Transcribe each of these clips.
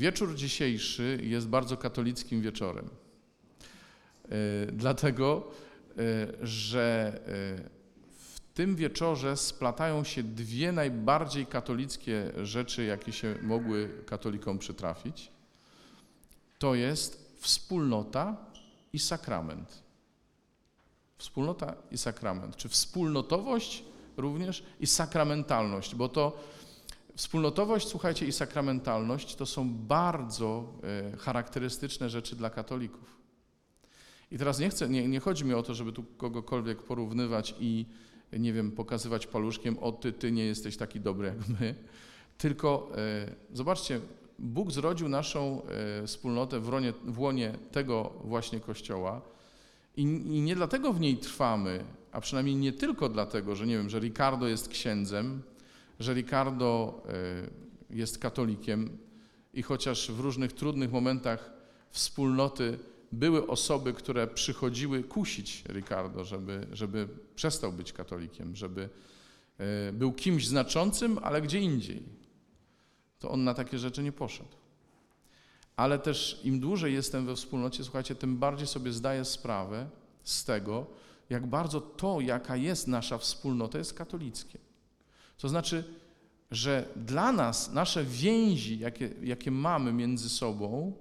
wieczór dzisiejszy jest bardzo katolickim wieczorem. Y, Dlatego, y, że y, w tym wieczorze splatają się dwie najbardziej katolickie rzeczy, jakie się mogły katolikom przytrafić. To jest wspólnota i sakrament. Wspólnota i sakrament, czy wspólnotowość również i sakramentalność, bo to wspólnotowość, słuchajcie, i sakramentalność to są bardzo e, charakterystyczne rzeczy dla katolików. I teraz nie chcę, nie, nie chodzi mi o to, żeby tu kogokolwiek porównywać i nie wiem, pokazywać paluszkiem, o ty, ty nie jesteś taki dobry jak my, tylko e, zobaczcie, Bóg zrodził naszą e, wspólnotę w, ronie, w łonie tego właśnie Kościoła i, i nie dlatego w niej trwamy, a przynajmniej nie tylko dlatego, że nie wiem, że Ricardo jest księdzem, że Ricardo e, jest katolikiem i chociaż w różnych trudnych momentach wspólnoty były osoby, które przychodziły kusić Ricardo, żeby, żeby przestał być katolikiem, żeby e, był kimś znaczącym, ale gdzie indziej, to on na takie rzeczy nie poszedł. Ale też im dłużej jestem we wspólnocie, słuchajcie, tym bardziej sobie zdaję sprawę z tego, jak bardzo to, jaka jest nasza wspólnota, jest katolickie. To znaczy, że dla nas nasze więzi, jakie, jakie mamy między sobą,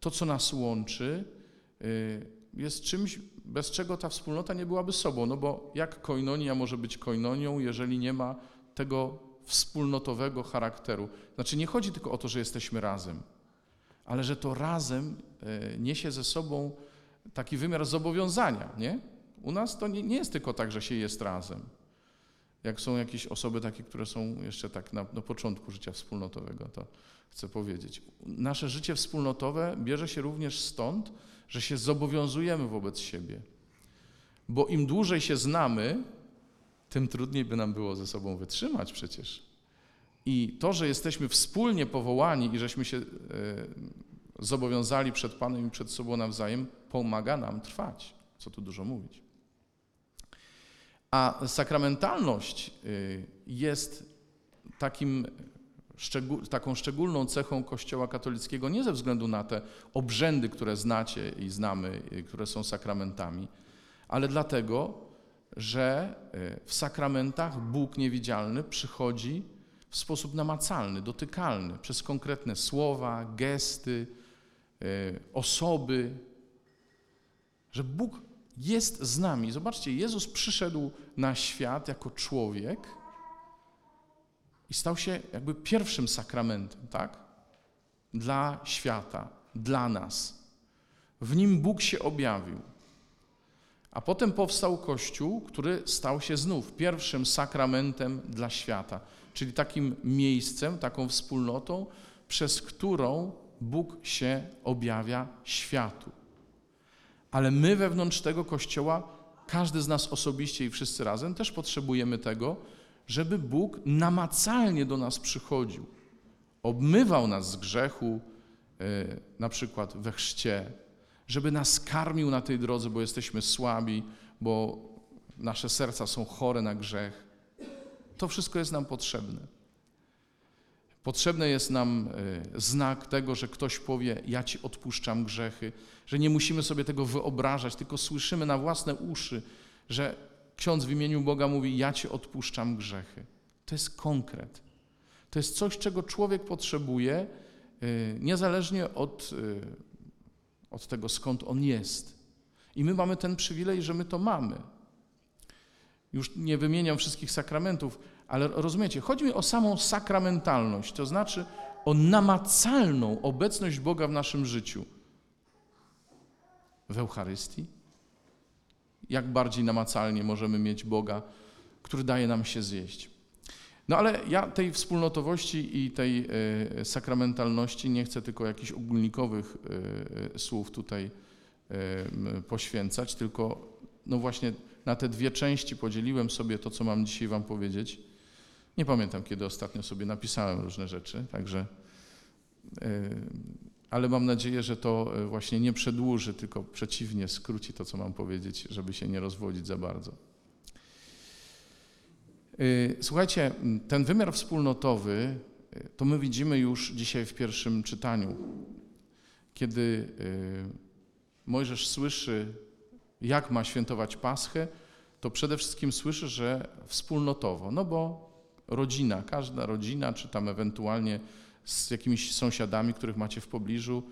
to, co nas łączy, y, jest czymś, bez czego ta wspólnota nie byłaby sobą. No bo jak koinonia może być koinonią, jeżeli nie ma tego wspólnotowego charakteru? Znaczy, nie chodzi tylko o to, że jesteśmy razem, ale że to razem y, niesie ze sobą taki wymiar zobowiązania, nie? U nas to nie, nie jest tylko tak, że się jest razem. Jak są jakieś osoby takie, które są jeszcze tak na, na początku życia wspólnotowego, to chcę powiedzieć. Nasze życie wspólnotowe bierze się również stąd, że się zobowiązujemy wobec siebie. Bo im dłużej się znamy, tym trudniej by nam było ze sobą wytrzymać przecież. I to, że jesteśmy wspólnie powołani i żeśmy się e, zobowiązali przed Panem i przed sobą nawzajem, pomaga nam trwać. Co tu dużo mówić. A sakramentalność y, jest takim, taką szczególną cechą Kościoła katolickiego nie ze względu na te obrzędy, które znacie i znamy, y, które są sakramentami, ale dlatego, że y, w sakramentach Bóg niewidzialny przychodzi w sposób namacalny, dotykalny, przez konkretne słowa, gesty, osoby, że Bóg jest z nami. Zobaczcie, Jezus przyszedł na świat jako człowiek i stał się jakby pierwszym sakramentem, tak? Dla świata, dla nas. W nim Bóg się objawił. A potem powstał Kościół, który stał się znów pierwszym sakramentem dla świata, czyli takim miejscem, taką wspólnotą, przez którą Bóg się objawia światu. Ale my wewnątrz tego kościoła, każdy z nas osobiście i wszyscy razem, też potrzebujemy tego, żeby Bóg namacalnie do nas przychodził, obmywał nas z grzechu, e, na przykład we chrzcie, żeby nas karmił na tej drodze, bo jesteśmy słabi, bo nasze serca są chore na grzech. To wszystko jest nam potrzebne. Potrzebny jest nam e, znak tego, że ktoś powie: Ja ci odpuszczam grzechy, że nie musimy sobie tego wyobrażać, tylko słyszymy na własne uszy, że ksiądz w imieniu Boga mówi: Ja ci odpuszczam grzechy. To jest konkret. To jest coś, czego człowiek potrzebuje, e, niezależnie od, e, od tego, skąd on jest. I my mamy ten przywilej, że my to mamy. Już nie wymieniam wszystkich sakramentów, ale rozumiecie, chodzi mi o samą sakramentalność, to znaczy o namacalną obecność Boga w naszym życiu. W Eucharystii? Jak bardziej namacalnie możemy mieć Boga, który daje nam się zjeść? No ale ja tej wspólnotowości i tej y, sakramentalności nie chcę tylko jakichś ogólnikowych y, słów tutaj poświęcać, tylko no właśnie na te dwie części podzieliłem sobie to, co mam dzisiaj Wam powiedzieć. Nie pamiętam, kiedy ostatnio sobie napisałem różne rzeczy, także. E, ale mam nadzieję, że to e, właśnie nie przedłuży, tylko przeciwnie, skróci to, co mam powiedzieć, żeby się nie rozwodzić za bardzo. E, słuchajcie, ten wymiar wspólnotowy to my widzimy już dzisiaj w pierwszym czytaniu, kiedy Mojżesz słyszy, jak ma świętować Paschę, to przede wszystkim słyszy, że wspólnotowo, no bo rodzina, każda rodzina, czy tam ewentualnie z jakimiś sąsiadami, których macie w pobliżu,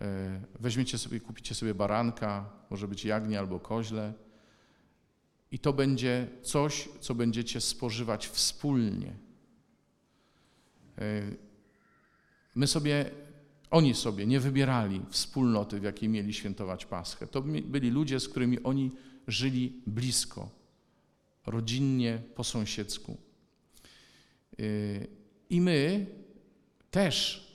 e, weźmiecie sobie, kupicie sobie baranka, może być jagnię albo koźle i to będzie coś, co będziecie spożywać wspólnie. E, my sobie oni sobie nie wybierali wspólnoty, w jakiej mieli świętować Paschę. To byli ludzie, z którymi oni żyli blisko, rodzinnie, po sąsiedzku. Yy, I my też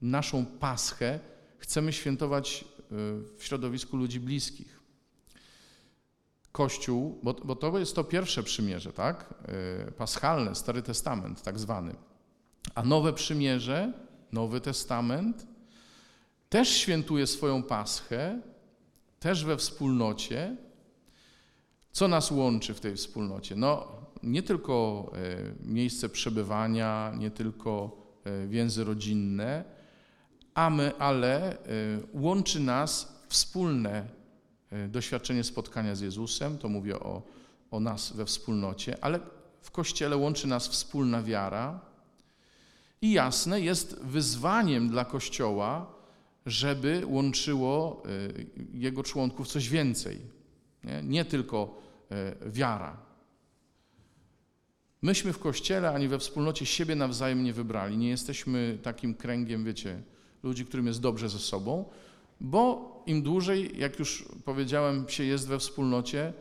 naszą Paschę chcemy świętować yy, w środowisku ludzi bliskich. Kościół, bo, bo to jest to pierwsze przymierze, tak? Yy, paschalne, Stary Testament, tak zwany. A nowe przymierze Nowy Testament też świętuje swoją paschę, też we wspólnocie. Co nas łączy w tej wspólnocie? No, nie tylko e, miejsce przebywania, nie tylko e, więzy rodzinne, a my, ale e, łączy nas wspólne doświadczenie spotkania z Jezusem, to mówię o, o nas we wspólnocie, ale w Kościele łączy nas wspólna wiara, i jasne, jest wyzwaniem dla Kościoła, żeby łączyło jego członków coś więcej. Nie, nie tylko wiara. Myśmy w Kościele ani we wspólnocie siebie nawzajem nie wybrali. Nie jesteśmy takim kręgiem, wiecie, ludzi, którym jest dobrze ze sobą, bo im dłużej, jak już powiedziałem, się jest we wspólnocie,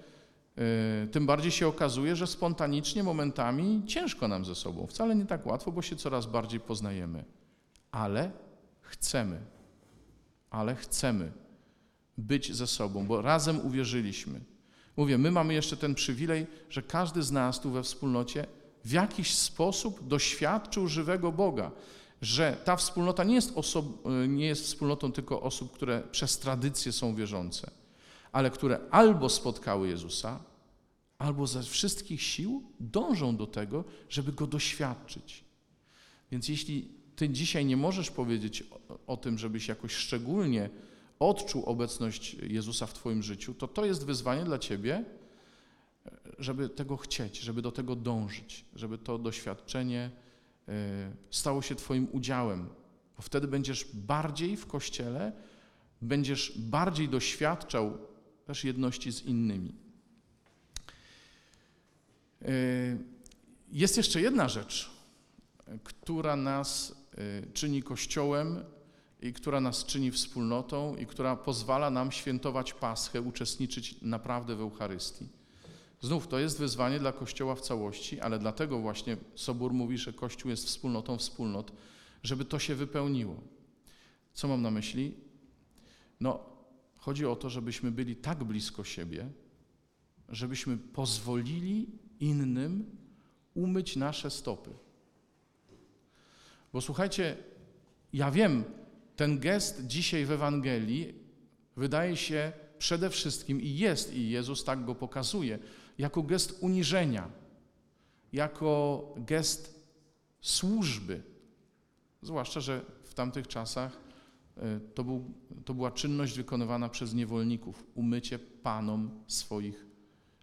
E, tym bardziej się okazuje, że spontanicznie momentami ciężko nam ze sobą. Wcale nie tak łatwo, bo się coraz bardziej poznajemy. Ale chcemy, ale chcemy być ze sobą, bo razem uwierzyliśmy. Mówię, my mamy jeszcze ten przywilej, że każdy z nas tu we wspólnocie w jakiś sposób doświadczył żywego Boga, że ta wspólnota nie jest, nie jest wspólnotą tylko osób, które przez tradycję są wierzące ale które albo spotkały Jezusa, albo ze wszystkich sił dążą do tego, żeby go doświadczyć. Więc jeśli ty dzisiaj nie możesz powiedzieć o, o, tym, żebyś jakoś szczególnie odczuł obecność Jezusa w twoim życiu, to to jest wyzwanie dla ciebie, żeby tego chcieć, żeby do tego dążyć, żeby to doświadczenie e, stało się twoim udziałem, bo wtedy będziesz bardziej w Kościele, będziesz bardziej doświadczał też jedności z innymi. E, jest jeszcze jedna rzecz, która nas e, czyni Kościołem i która nas czyni wspólnotą i która pozwala nam świętować Paschę, uczestniczyć naprawdę w Eucharystii. Znów to jest wyzwanie dla Kościoła w całości, ale dlatego właśnie Sobór mówi, że Kościół jest wspólnotą wspólnot, żeby to się wypełniło. Co mam na myśli? No, Chodzi o to, żebyśmy byli tak blisko siebie, żebyśmy pozwolili innym umyć nasze stopy. Bo słuchajcie, ja wiem, ten gest dzisiaj w Ewangelii wydaje się przede wszystkim i jest, i Jezus tak go pokazuje, jako gest uniżenia, jako gest służby. Zwłaszcza, że w tamtych czasach E, to, był, to była czynność wykonywana przez niewolników, umycie panom swoich,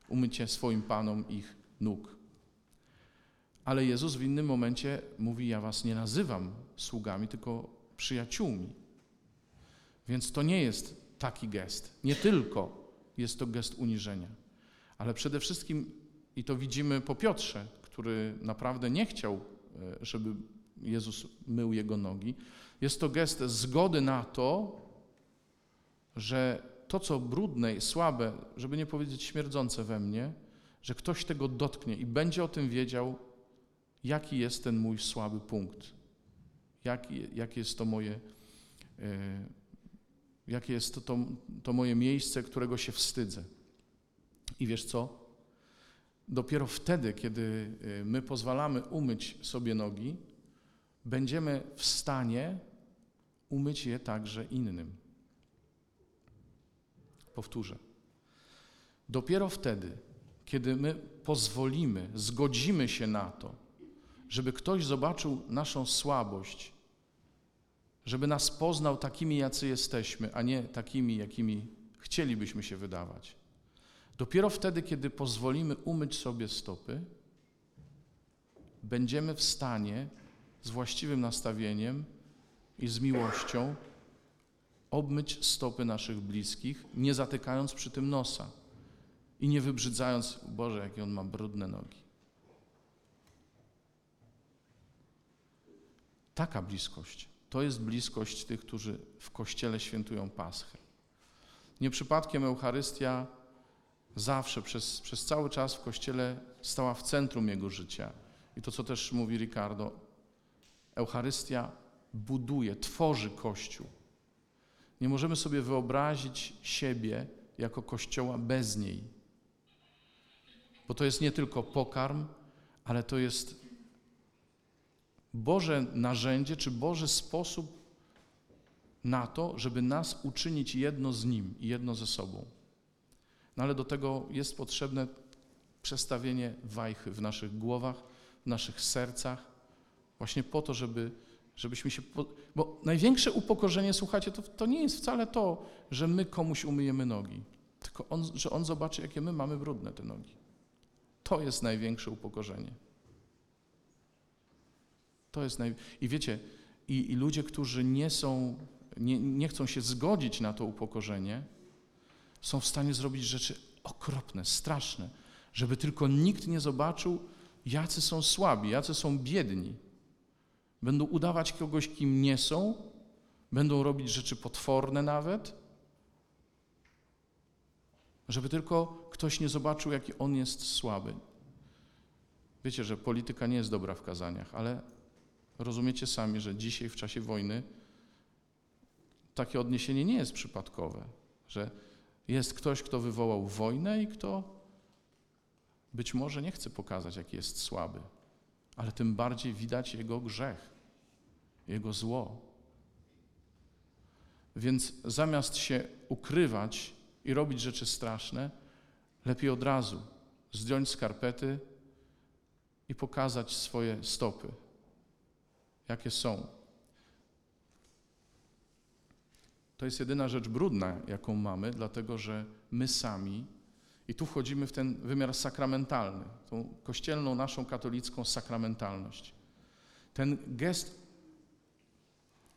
umycie swoim panom ich nóg. Ale Jezus w innym momencie mówi: Ja was nie nazywam sługami, tylko przyjaciółmi. Więc to nie jest taki gest. Nie tylko jest to gest uniżenia, ale przede wszystkim, i to widzimy po Piotrze, który naprawdę nie chciał, e, żeby Jezus mył jego nogi, jest to gest zgody na to, że to, co brudne i słabe, żeby nie powiedzieć śmierdzące we mnie, że ktoś tego dotknie i będzie o tym wiedział, jaki jest ten mój słaby punkt, jaki, jakie jest to moje, e, jakie jest to, to, to moje miejsce, którego się wstydzę. I wiesz co? Dopiero wtedy, kiedy e, my pozwalamy umyć sobie nogi, będziemy w stanie umyć je także innym. Powtórzę. Dopiero wtedy, kiedy my pozwolimy, zgodzimy się na to, żeby ktoś zobaczył naszą słabość, żeby nas poznał takimi, jacy jesteśmy, a nie takimi, jakimi chcielibyśmy się wydawać. Dopiero wtedy, kiedy pozwolimy umyć sobie stopy, będziemy w stanie z właściwym nastawieniem i z miłością obmyć stopy naszych bliskich, nie zatykając przy tym nosa i nie wybrzydzając, Boże, jakie on ma brudne nogi. Taka bliskość to jest bliskość tych, którzy w kościele świętują Paschę. Nie przypadkiem Eucharystia zawsze, przez, przez cały czas w kościele stała w centrum jego życia. I to, co też mówi Ricardo, Eucharystia buduje, tworzy Kościół. Nie możemy sobie wyobrazić siebie jako Kościoła bez niej. Bo to jest nie tylko pokarm, ale to jest Boże narzędzie, czy Boży sposób na to, żeby nas uczynić jedno z Nim i jedno ze sobą. No ale do tego jest potrzebne przestawienie wajchy w naszych głowach, w naszych sercach, właśnie po to, żeby, żebyśmy się. Po... Bo największe upokorzenie, słuchajcie, to, to nie jest wcale to, że my komuś umyjemy nogi, tylko on, że on zobaczy, jakie my mamy brudne te nogi. To jest największe upokorzenie. To jest naj... I wiecie, i, i ludzie, którzy nie są, nie, nie chcą się zgodzić na to upokorzenie, są w stanie zrobić rzeczy okropne, straszne, żeby tylko nikt nie zobaczył, jacy są słabi, jacy są biedni. Będą udawać kogoś, kim nie są, będą robić rzeczy potworne nawet, żeby tylko ktoś nie zobaczył, jaki on jest słaby. Wiecie, że polityka nie jest dobra w kazaniach, ale rozumiecie sami, że dzisiaj w czasie wojny takie odniesienie nie jest przypadkowe, że jest ktoś, kto wywołał wojnę i kto być może nie chce pokazać, jaki jest słaby, ale tym bardziej widać jego grzech, jego zło. Więc zamiast się ukrywać i robić rzeczy straszne, lepiej od razu zdjąć skarpety i pokazać swoje stopy, jakie są. To jest jedyna rzecz brudna, jaką mamy, dlatego że my sami, i tu wchodzimy w ten wymiar sakramentalny, tą kościelną, naszą katolicką sakramentalność. Ten gest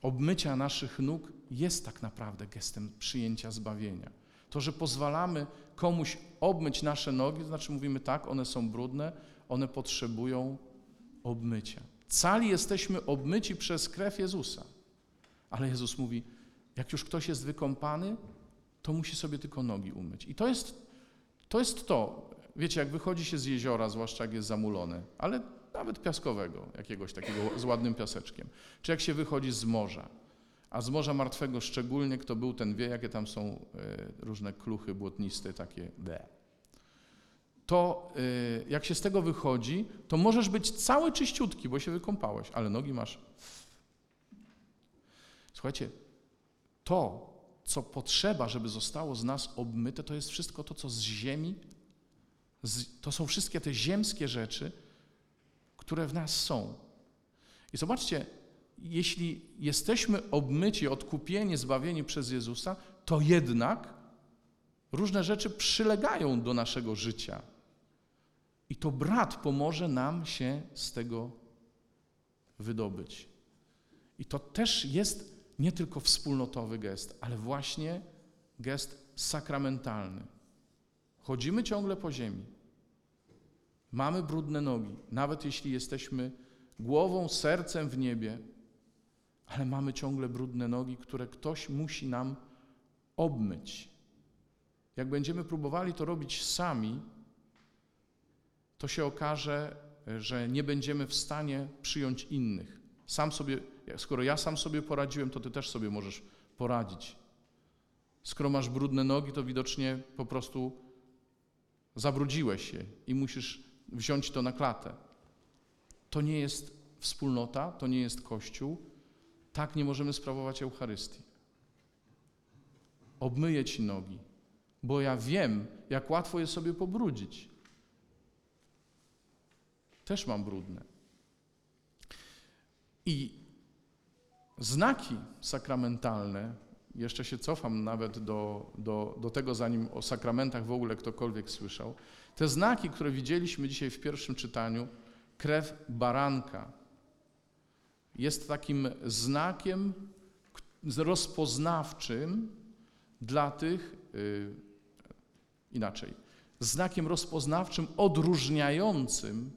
obmycia naszych nóg jest tak naprawdę gestem przyjęcia zbawienia. To, że pozwalamy komuś obmyć nasze nogi, to znaczy mówimy tak, one są brudne, one potrzebują obmycia. Cali jesteśmy obmyci przez krew Jezusa. Ale Jezus mówi, jak już ktoś jest wykąpany, to musi sobie tylko nogi umyć. I to jest to. Jest to. Wiecie, jak wychodzi się z jeziora, zwłaszcza jak jest zamulone, ale nawet piaskowego, jakiegoś takiego z ładnym piaseczkiem, czy jak się wychodzi z morza, a z Morza Martwego szczególnie, kto był, ten wie, jakie tam są e, różne kluchy błotniste, takie ble. To e, jak się z tego wychodzi, to możesz być cały czyściutki, bo się wykąpałeś, ale nogi masz. Słuchajcie, to, co potrzeba, żeby zostało z nas obmyte, to jest wszystko to, co z ziemi, to są wszystkie te ziemskie rzeczy, które w nas są. I zobaczcie, jeśli jesteśmy obmyci, odkupieni, zbawieni przez Jezusa, to jednak różne rzeczy przylegają do naszego życia. I to brat pomoże nam się z tego wydobyć. I to też jest nie tylko wspólnotowy gest, ale właśnie gest sakramentalny. Chodzimy ciągle po ziemi. Mamy brudne nogi, nawet jeśli jesteśmy głową, sercem w niebie, ale mamy ciągle brudne nogi, które ktoś musi nam obmyć. Jak będziemy próbowali to robić sami, to się okaże, że nie będziemy w stanie przyjąć innych. Sam sobie, skoro ja sam sobie poradziłem, to ty też sobie możesz poradzić. Skoro masz brudne nogi, to widocznie po prostu zabrudziłeś się i musisz wziąć to na klatę. To nie jest wspólnota, to nie jest Kościół, tak nie możemy sprawować Eucharystii. Obmyję ci nogi, bo ja wiem, jak łatwo je sobie pobrudzić. Też mam brudne. I znaki sakramentalne, jeszcze się cofam nawet do, do, do tego, zanim o sakramentach w ogóle ktokolwiek słyszał, te znaki, które widzieliśmy dzisiaj w pierwszym czytaniu, krew baranka, jest takim znakiem rozpoznawczym dla tych, yy, inaczej, znakiem rozpoznawczym odróżniającym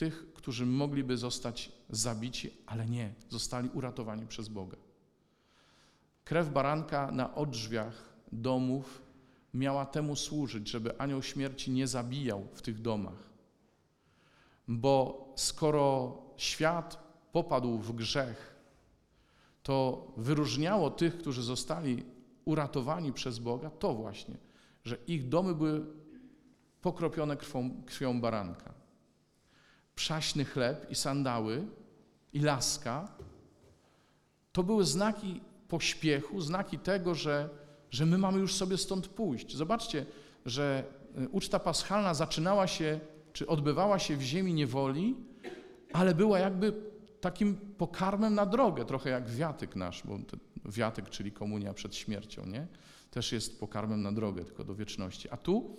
tych, którzy mogliby zostać zabici, ale nie, zostali uratowani przez Boga. Krew baranka na odrzwiach domów miała temu służyć, żeby anioł śmierci nie zabijał w tych domach. Bo skoro świat popadł w grzech, to wyróżniało tych, którzy zostali uratowani przez Boga, to właśnie, że ich domy były pokropione krwią, krwią baranka. Przaśny chleb i sandały i laska to były znaki pośpiechu, znaki tego, że, że my mamy już sobie stąd pójść. Zobaczcie, że y, uczta paschalna zaczynała się, czy odbywała się w ziemi niewoli, ale była jakby takim pokarmem na drogę, trochę jak wiatyk nasz, bo wiatyk, czyli komunia przed śmiercią, nie? Też jest pokarmem na drogę, tylko do wieczności. A tu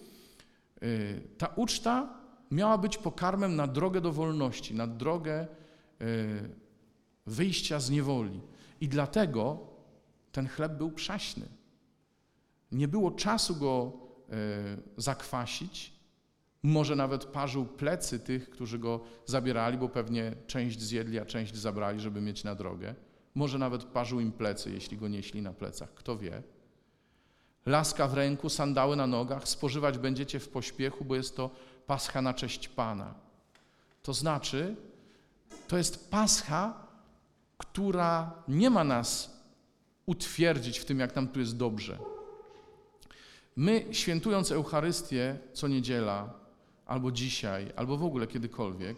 y, ta uczta miała być pokarmem na drogę do wolności, na drogę y, wyjścia z niewoli. I dlatego ten chleb był przaśny. Nie było czasu go y, zakwasić, może nawet parzył plecy tych, którzy go zabierali, bo pewnie część zjedli, a część zabrali, żeby mieć na drogę. Może nawet parzył im plecy, jeśli go nieśli na plecach, kto wie. Laska w ręku, sandały na nogach, spożywać będziecie w pośpiechu, bo jest to pascha na cześć Pana. To znaczy, to jest pascha, która nie ma nas utwierdzić w tym, jak nam tu jest dobrze. My, świętując Eucharystię co niedziela, albo dzisiaj, albo w ogóle kiedykolwiek,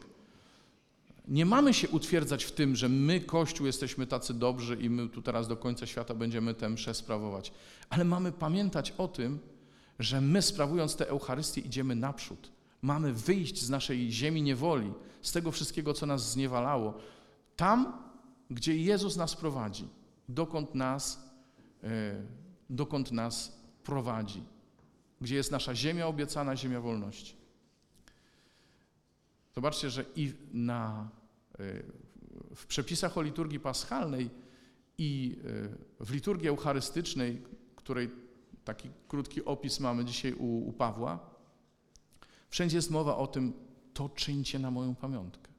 nie mamy się utwierdzać w tym, że my, Kościół, jesteśmy tacy dobrzy i my tu teraz do końca świata będziemy tę mszę sprawować, ale mamy pamiętać o tym, że my, sprawując tę Eucharystię, idziemy naprzód. Mamy wyjść z naszej ziemi niewoli, z tego wszystkiego, co nas zniewalało, tam, gdzie Jezus nas prowadzi, dokąd nas, yy, dokąd nas prowadzi, gdzie jest nasza ziemia obiecana, ziemia wolności. Zobaczcie, że i na, y, w przepisach o liturgii paschalnej i y, w liturgii eucharystycznej, której taki krótki opis mamy dzisiaj u, u Pawła, wszędzie jest mowa o tym, to czyńcie na moją pamiątkę.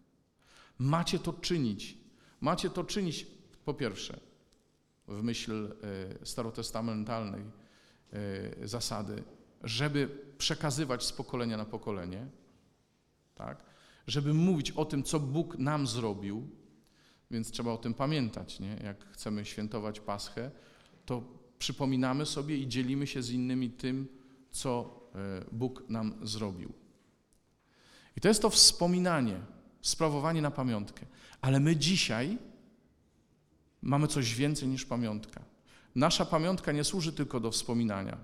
Macie to czynić. Macie to czynić, po pierwsze, w myśl y, starotestamentalnej zasady, żeby przekazywać z pokolenia na pokolenie, tak? żeby mówić o tym, co Bóg nam zrobił, więc trzeba o tym pamiętać, nie? jak chcemy świętować Paschę, to przypominamy sobie i dzielimy się z innymi tym, co e, Bóg nam zrobił. I to jest to wspominanie, sprawowanie na pamiątkę. Ale my dzisiaj mamy coś więcej niż pamiątka. Nasza pamiątka nie służy tylko do wspominania.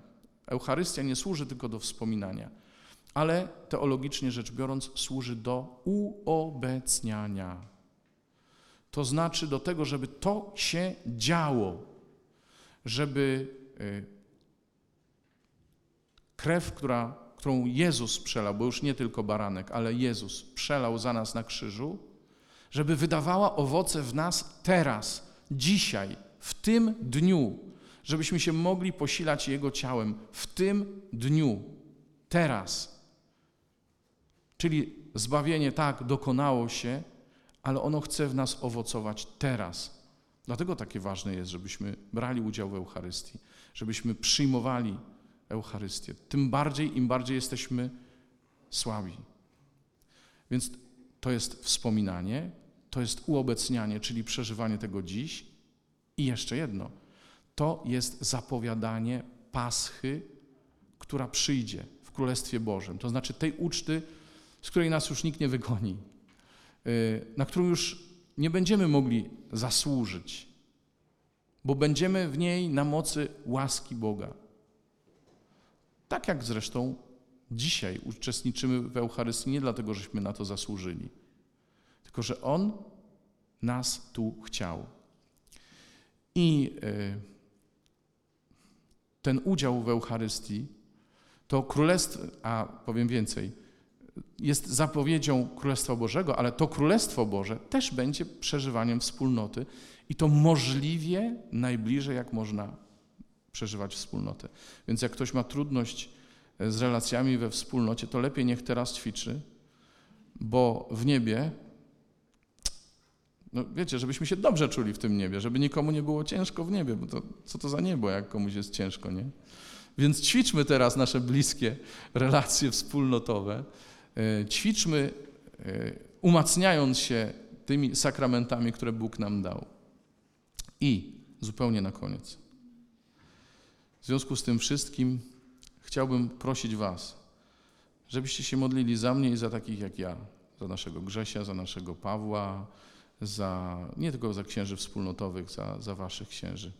Eucharystia nie służy tylko do wspominania ale teologicznie rzecz biorąc służy do uobecniania. To znaczy do tego, żeby to się działo, żeby y, krew, która, którą Jezus przelał, bo już nie tylko baranek, ale Jezus przelał za nas na krzyżu, żeby wydawała owoce w nas teraz, dzisiaj, w tym dniu, żebyśmy się mogli posilać Jego ciałem w tym dniu, teraz. Czyli zbawienie tak dokonało się, ale ono chce w nas owocować teraz. Dlatego takie ważne jest, żebyśmy brali udział w Eucharystii, żebyśmy przyjmowali Eucharystię. Tym bardziej, im bardziej jesteśmy słabi. Więc to jest wspominanie, to jest uobecnianie, czyli przeżywanie tego dziś. I jeszcze jedno, to jest zapowiadanie Paschy, która przyjdzie w Królestwie Bożym. To znaczy tej uczty, z której nas już nikt nie wygoni, y, na którą już nie będziemy mogli zasłużyć, bo będziemy w niej na mocy łaski Boga. Tak jak zresztą dzisiaj uczestniczymy w Eucharystii nie dlatego, żeśmy na to zasłużyli, tylko że On nas tu chciał. I y, ten udział w Eucharystii to królestwo, a powiem więcej, jest zapowiedzią Królestwa Bożego, ale to Królestwo Boże też będzie przeżywaniem wspólnoty i to możliwie najbliżej, jak można przeżywać wspólnotę. Więc jak ktoś ma trudność e, z relacjami we wspólnocie, to lepiej niech teraz ćwiczy, bo w niebie, no wiecie, żebyśmy się dobrze czuli w tym niebie, żeby nikomu nie było ciężko w niebie, bo to co to za niebo, jak komuś jest ciężko, nie? Więc ćwiczmy teraz nasze bliskie relacje wspólnotowe, e, ćwiczmy, e, umacniając się tymi sakramentami, które Bóg nam dał. I zupełnie na koniec. W związku z tym wszystkim chciałbym prosić Was, żebyście się modlili za mnie i za takich jak ja, za naszego Grzesia, za naszego Pawła, za nie tylko za księży wspólnotowych, za, za Waszych księży.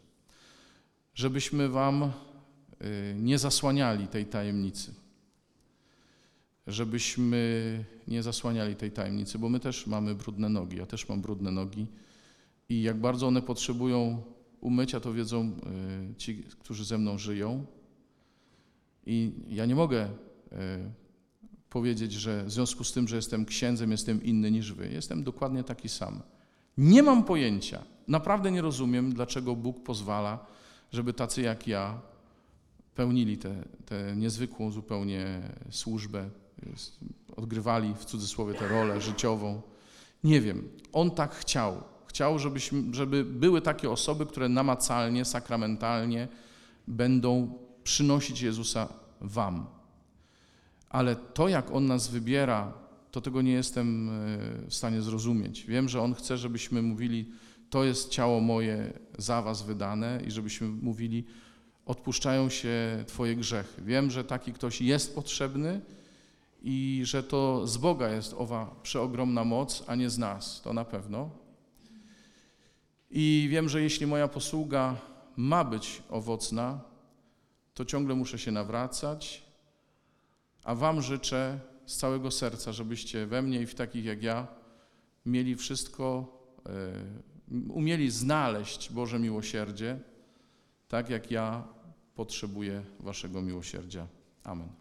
Żebyśmy Wam y, nie zasłaniali tej tajemnicy. Żebyśmy nie zasłaniali tej tajemnicy, bo my też mamy brudne nogi. Ja też mam brudne nogi i jak bardzo one potrzebują umycia, to wiedzą y, ci, którzy ze mną żyją. I ja nie mogę y, powiedzieć, że w związku z tym, że jestem księdzem, jestem inny niż wy. Jestem dokładnie taki sam. Nie mam pojęcia, naprawdę nie rozumiem, dlaczego Bóg pozwala, żeby tacy jak ja pełnili tę niezwykłą zupełnie służbę, odgrywali w cudzysłowie tę rolę życiową. Nie wiem. On tak chciał. Chciał, żebyśmy, żeby były takie osoby, które namacalnie, sakramentalnie będą przynosić Jezusa Wam. Ale to, jak On nas wybiera, to tego nie jestem e, w stanie zrozumieć. Wiem, że On chce, żebyśmy mówili, to jest ciało moje za Was wydane i żebyśmy mówili, odpuszczają się Twoje grzechy. Wiem, że taki ktoś jest potrzebny i że to z Boga jest owa przeogromna moc, a nie z nas, to na pewno. I wiem, że jeśli moja posługa ma być owocna, to ciągle muszę się nawracać, a Wam życzę z całego serca, żebyście we mnie i w takich jak ja mieli wszystko, e, umieli znaleźć Boże miłosierdzie, tak jak ja potrzebuję Waszego miłosierdzia. Amen.